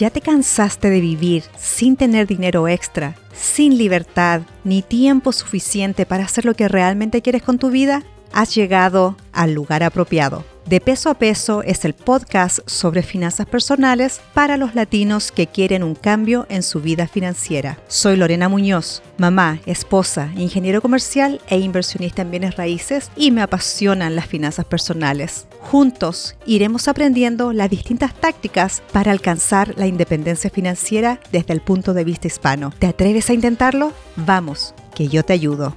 ¿Ya te cansaste de vivir sin tener dinero extra, sin libertad ni tiempo suficiente para hacer lo que realmente quieres con tu vida? Has llegado al lugar apropiado. De Peso a Peso es el podcast sobre finanzas personales para los latinos que quieren un cambio en su vida financiera. Soy Lorena Muñoz, mamá, esposa, ingeniero comercial e inversionista en bienes raíces y me apasionan las finanzas personales. Juntos iremos aprendiendo las distintas tácticas para alcanzar la independencia financiera desde el punto de vista hispano. ¿Te atreves a intentarlo? Vamos, que yo te ayudo.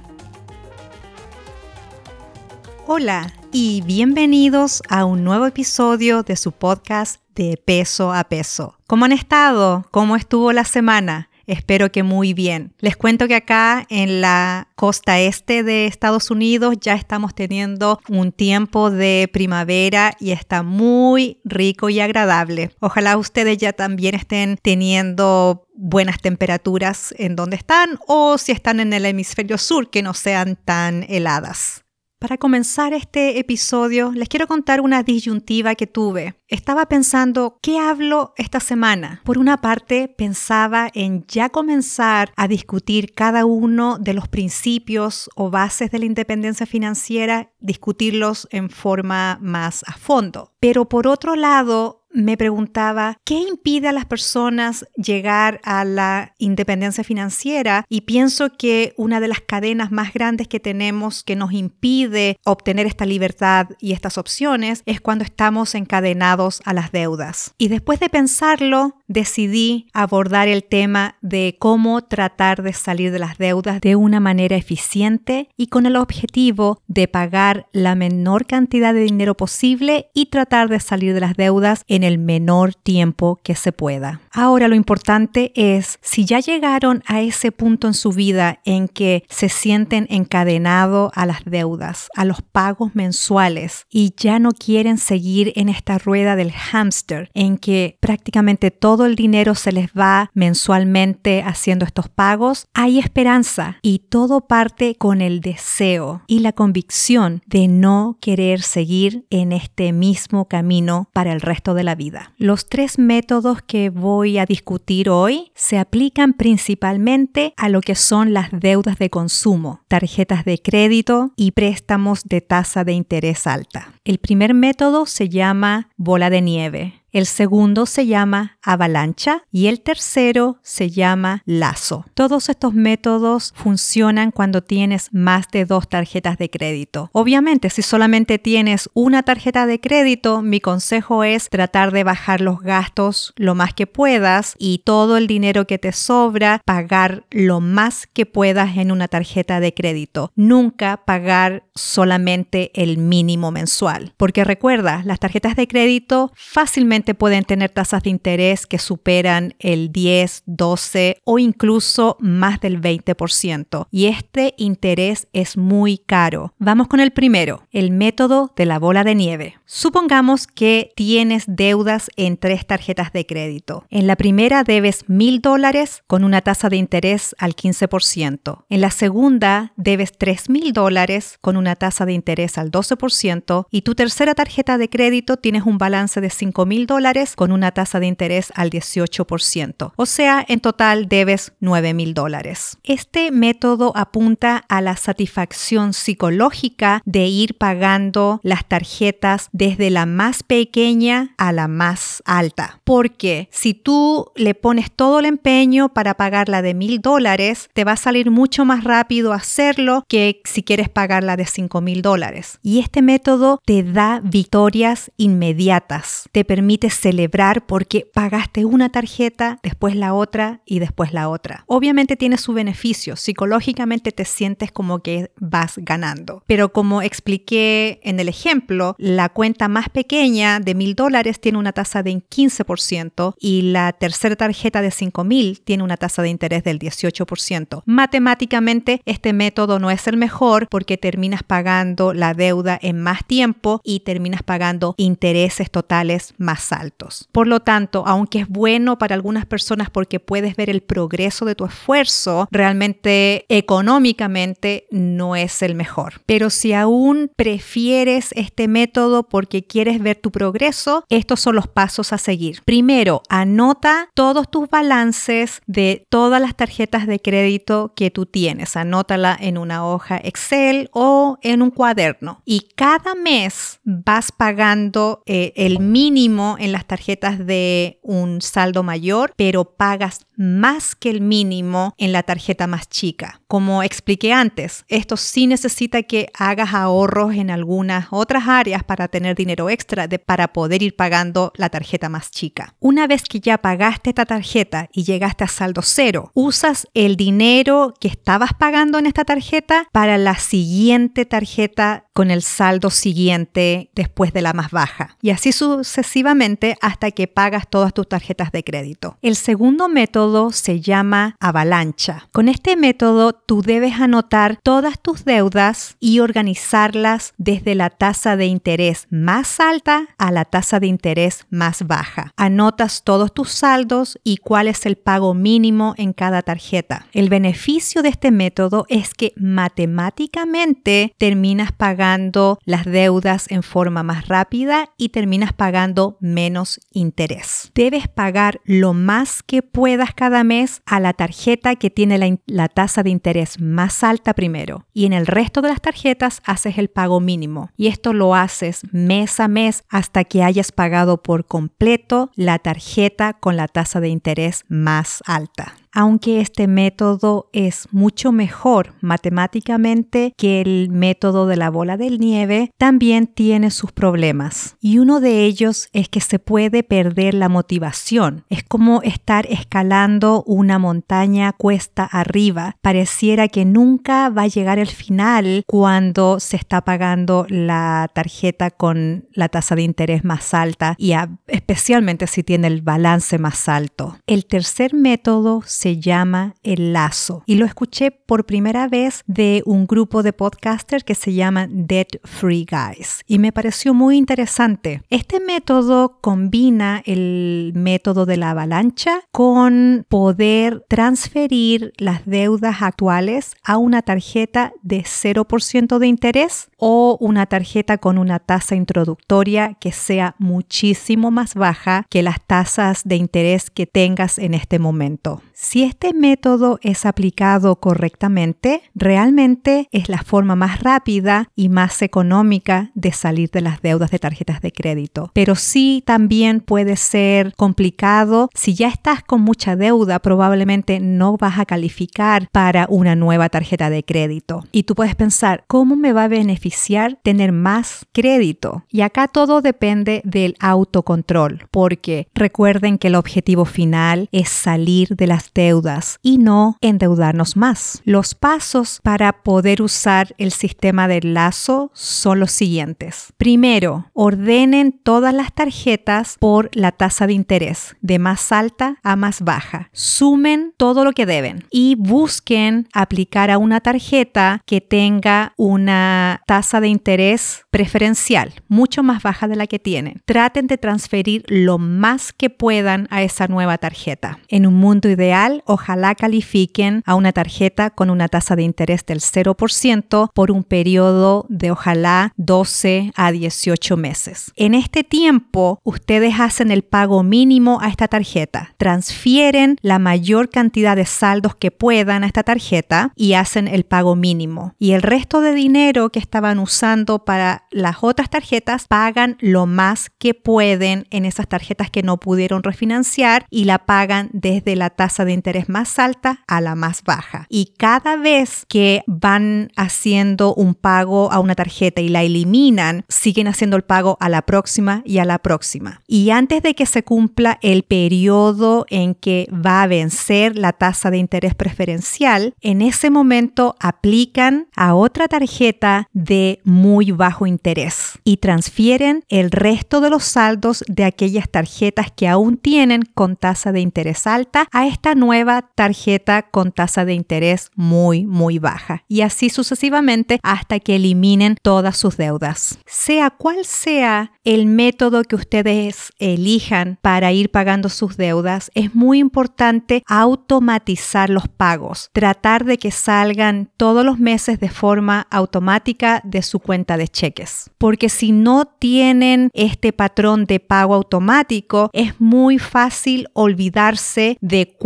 Hola y bienvenidos a un nuevo episodio de su podcast de peso a peso. ¿Cómo han estado? ¿Cómo estuvo la semana? Espero que muy bien. Les cuento que acá en la costa este de Estados Unidos ya estamos teniendo un tiempo de primavera y está muy rico y agradable. Ojalá ustedes ya también estén teniendo buenas temperaturas en donde están o si están en el hemisferio sur que no sean tan heladas. Para comenzar este episodio, les quiero contar una disyuntiva que tuve. Estaba pensando, ¿qué hablo esta semana? Por una parte, pensaba en ya comenzar a discutir cada uno de los principios o bases de la independencia financiera, discutirlos en forma más a fondo. Pero por otro lado, me preguntaba qué impide a las personas llegar a la independencia financiera y pienso que una de las cadenas más grandes que tenemos que nos impide obtener esta libertad y estas opciones es cuando estamos encadenados a las deudas. Y después de pensarlo, decidí abordar el tema de cómo tratar de salir de las deudas de una manera eficiente y con el objetivo de pagar la menor cantidad de dinero posible y tratar de salir de las deudas en el menor tiempo que se pueda. Ahora lo importante es si ya llegaron a ese punto en su vida en que se sienten encadenados a las deudas, a los pagos mensuales y ya no quieren seguir en esta rueda del hámster en que prácticamente todo el dinero se les va mensualmente haciendo estos pagos, hay esperanza y todo parte con el deseo y la convicción de no querer seguir en este mismo camino para el resto de la vida. Los tres métodos que voy a discutir hoy se aplican principalmente a lo que son las deudas de consumo, tarjetas de crédito y préstamos de tasa de interés alta. El primer método se llama bola de nieve el segundo se llama avalancha y el tercero se llama lazo. Todos estos métodos funcionan cuando tienes más de dos tarjetas de crédito. Obviamente, si solamente tienes una tarjeta de crédito, mi consejo es tratar de bajar los gastos lo más que puedas y todo el dinero que te sobra, pagar lo más que puedas en una tarjeta de crédito. Nunca pagar solamente el mínimo mensual. Porque recuerda, las tarjetas de crédito fácilmente pueden tener tasas de interés que superan el 10, 12 o incluso más del 20%. Y este interés es muy caro. Vamos con el primero, el método de la bola de nieve. Supongamos que tienes deudas en tres tarjetas de crédito. En la primera debes mil dólares con una tasa de interés al 15%. En la segunda debes tres mil dólares con una tasa de interés al 12%. Y tu tercera tarjeta de crédito tienes un balance de 5 mil dólares con una tasa de interés al 18%. O sea, en total debes 9 mil dólares. Este método apunta a la satisfacción psicológica de ir pagando las tarjetas desde la más pequeña a la más alta. Porque si tú le pones todo el empeño para pagar la de mil dólares, te va a salir mucho más rápido hacerlo que si quieres pagar la de 5 mil dólares. Y este método te da victorias inmediatas. Te permite celebrar porque pagaste una tarjeta, después la otra y después la otra. Obviamente tiene su beneficio, psicológicamente te sientes como que vas ganando. Pero como expliqué en el ejemplo, la cuenta más pequeña de mil dólares tiene una tasa de 15% y la tercera tarjeta de 5 mil tiene una tasa de interés del 18%. Matemáticamente este método no es el mejor porque terminas pagando la deuda en más tiempo y terminas pagando intereses totales más altos. Por lo tanto, aunque es bueno para algunas personas porque puedes ver el progreso de tu esfuerzo, realmente económicamente no es el mejor. Pero si aún prefieres este método porque quieres ver tu progreso, estos son los pasos a seguir. Primero, anota todos tus balances de todas las tarjetas de crédito que tú tienes. Anótala en una hoja Excel o en un cuaderno. Y cada mes vas pagando eh, el mínimo en las tarjetas de un saldo mayor, pero pagas más que el mínimo en la tarjeta más chica. Como expliqué antes, esto sí necesita que hagas ahorros en algunas otras áreas para tener dinero extra de, para poder ir pagando la tarjeta más chica. Una vez que ya pagaste esta tarjeta y llegaste a saldo cero, usas el dinero que estabas pagando en esta tarjeta para la siguiente tarjeta con el saldo siguiente después de la más baja. Y así sucesivamente hasta que pagas todas tus tarjetas de crédito. El segundo método se llama avalancha. Con este método tú debes anotar todas tus deudas y organizarlas desde la tasa de interés más alta a la tasa de interés más baja. Anotas todos tus saldos y cuál es el pago mínimo en cada tarjeta. El beneficio de este método es que matemáticamente terminas pagando las deudas en forma más rápida y terminas pagando menos interés. Debes pagar lo más que puedas cada mes a la tarjeta que tiene la, tasa de interés más alta primero y en el resto de las tarjetas haces el pago mínimo. Y esto lo haces mes a mes hasta que hayas pagado por completo la tarjeta con la tasa de interés más alta aunque este método es mucho mejor matemáticamente que el método de la bola de nieve, también tiene sus problemas. Y uno de ellos es que se puede perder la motivación. Es como estar escalando una montaña cuesta arriba. Pareciera que nunca va a llegar el final cuando se está pagando la tarjeta con la tasa de interés más alta y especialmente si tiene el balance más alto. El tercer método se llama El Lazo y lo escuché por primera vez de un grupo de podcasters que se llama Debt Free Guys y me pareció muy interesante. Este método combina el método de la avalancha con poder transferir las deudas actuales a una tarjeta de 0% de interés o una tarjeta con una tasa introductoria que sea muchísimo más baja que las tasas de interés que tengas en este momento. Si este método es aplicado correctamente, realmente es la forma más rápida y más económica de salir de las deudas de tarjetas de crédito. Pero sí también puede ser complicado. Si ya estás con mucha deuda, probablemente no vas a calificar para una nueva tarjeta de crédito. Y tú puedes pensar, ¿cómo me va a beneficiar tener más crédito? Y acá todo depende del autocontrol, porque recuerden que el objetivo final es salir de las deudas y no endeudarnos más. Los pasos para poder usar el sistema de lazo son los siguientes. Primero, ordenen todas las tarjetas por la tasa de interés, de más alta a más baja. Sumen todo lo que deben y busquen aplicar a una tarjeta que tenga una tasa de interés preferencial, mucho más baja de la que tienen. Traten de transferir lo más que puedan a esa nueva tarjeta. En un mundo ideal, ojalá califiquen a una tarjeta con una tasa de interés del 0% por un periodo de ojalá 12 a 18 meses. En este tiempo, ustedes hacen el pago mínimo a esta tarjeta, transfieren la mayor cantidad de saldos que puedan a esta tarjeta y hacen el pago mínimo. Y el resto de dinero que estaban usando para las otras tarjetas pagan lo más que pueden en esas tarjetas que no pudieron refinanciar y la pagan desde la tasa de interés más alta a la más baja. Y cada vez que van haciendo un pago a una tarjeta y la eliminan, siguen haciendo el pago a la próxima y a la próxima. Y antes de que se cumpla el periodo en que va a vencer la tasa de interés preferencial, en ese momento aplican a otra tarjeta de muy bajo interés y transfieren el resto de los saldos de aquellas tarjetas que aún tienen con tasa de interés alta a esta nueva tarjeta con tasa de interés muy, muy baja. Y así sucesivamente hasta que eliminen todas sus deudas. Sea cual sea el método que ustedes elijan para ir pagando sus deudas, es muy importante automatizar los pagos. Tratar de que salgan todos los meses de forma automática de su cuenta de cheques. Porque si no tienen este patrón de pago automático, es muy fácil olvidarse de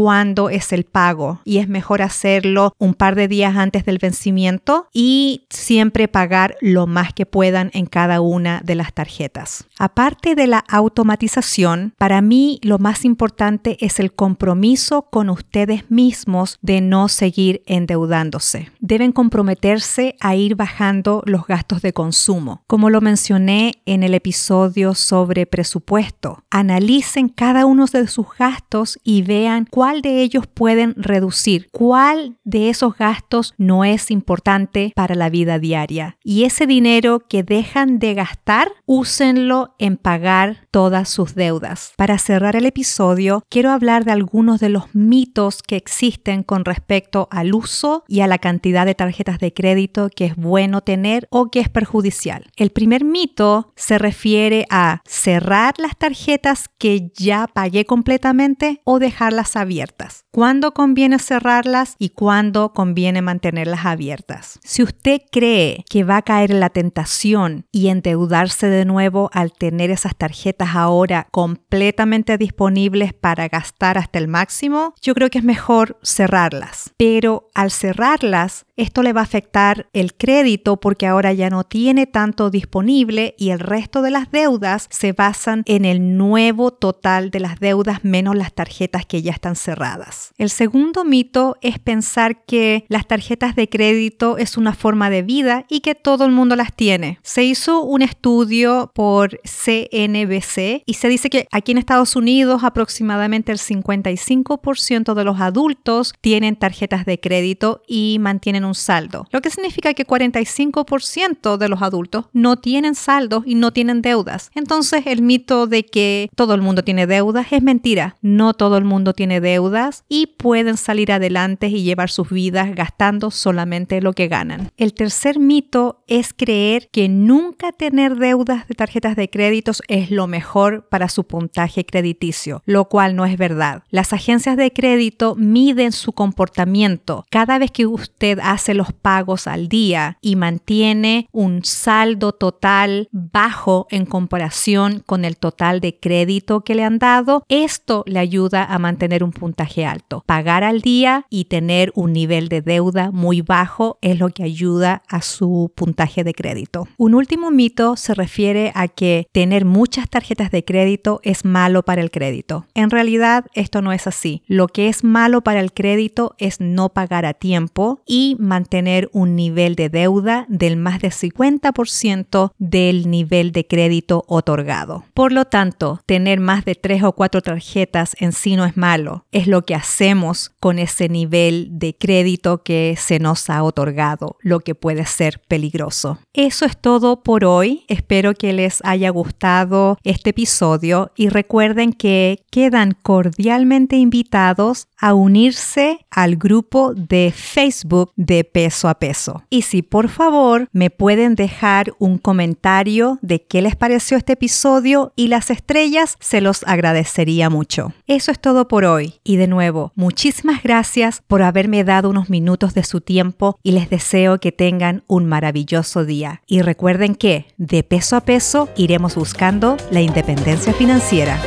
es el pago y es mejor hacerlo un par de días antes del vencimiento y siempre pagar lo más que puedan en cada una de las tarjetas. Aparte de la automatización, para mí lo más importante es el compromiso con ustedes mismos de no seguir endeudándose. Deben comprometerse a ir bajando los gastos de consumo. Como lo mencioné en el episodio sobre presupuesto, analicen cada uno de sus gastos y vean cuál de ellos pueden reducir, cuál de esos gastos no es importante para la vida diaria. Y ese dinero que dejan de gastar, úsenlo en pagar todas sus deudas. Para cerrar el episodio, quiero hablar de algunos de los mitos que existen con respecto al uso y a la cantidad de tarjetas de crédito que es bueno tener o que es perjudicial. El primer mito se refiere a cerrar las tarjetas que ya pagué completamente o dejarlas abiertas. ¿Cuándo conviene cerrarlas y cuándo conviene mantenerlas abiertas? Si usted cree que va a caer en la tentación y endeudarse de nuevo al tener esas tarjetas ahora completamente disponibles para gastar hasta el máximo, yo creo que es mejor cerrarlas. Pero al cerrarlas, esto le va a afectar el crédito porque ahora ya no tiene tanto disponible y el resto de las deudas se basan en el nuevo total de las deudas menos las tarjetas que ya están cerradas. El segundo mito es pensar que las tarjetas de crédito es una forma de vida y que todo el mundo las tiene. Se hizo un estudio por CNBC y se dice que aquí en Estados Unidos aproximadamente el 55% de los adultos tienen tarjetas de crédito y mantienen un saldo, lo que significa que 45% de los adultos no tienen saldos y no tienen deudas. Entonces el mito de que todo el mundo tiene deudas es mentira. No todo el mundo tiene deudas y pueden salir adelante y llevar sus vidas gastando solamente lo que ganan. El tercer mito es creer que nunca tener deudas de tarjetas de créditos es lo mejor para su puntaje crediticio, lo cual no es verdad. Las agencias de crédito miden su comportamiento. Cada vez que usted hace hace los pagos al día y mantiene un saldo total bajo en comparación con el total de crédito que le han dado, esto le ayuda a mantener un puntaje alto. Pagar al día y tener un nivel de deuda muy bajo es lo que ayuda a su puntaje de crédito. Un último mito se refiere a que tener muchas tarjetas de crédito es malo para el crédito. En realidad esto no es así. Lo que es malo para el crédito es no pagar a tiempo y mantener un nivel de deuda del más del 50% del nivel de crédito otorgado. Por lo tanto, tener más de tres o cuatro tarjetas en sí no es malo, es lo que hacemos con ese nivel de crédito que se nos ha otorgado, lo que puede ser peligroso. Eso es todo por hoy, espero que les haya gustado este episodio y recuerden que quedan cordialmente invitados a unirse al grupo de Facebook de peso a peso. Y si por favor me pueden dejar un comentario de qué les pareció este episodio y las estrellas, se los agradecería mucho. Eso es todo por hoy. Y de nuevo, muchísimas gracias por haberme dado unos minutos de su tiempo y les deseo que tengan un maravilloso día. Y recuerden que de peso a peso iremos buscando la independencia financiera.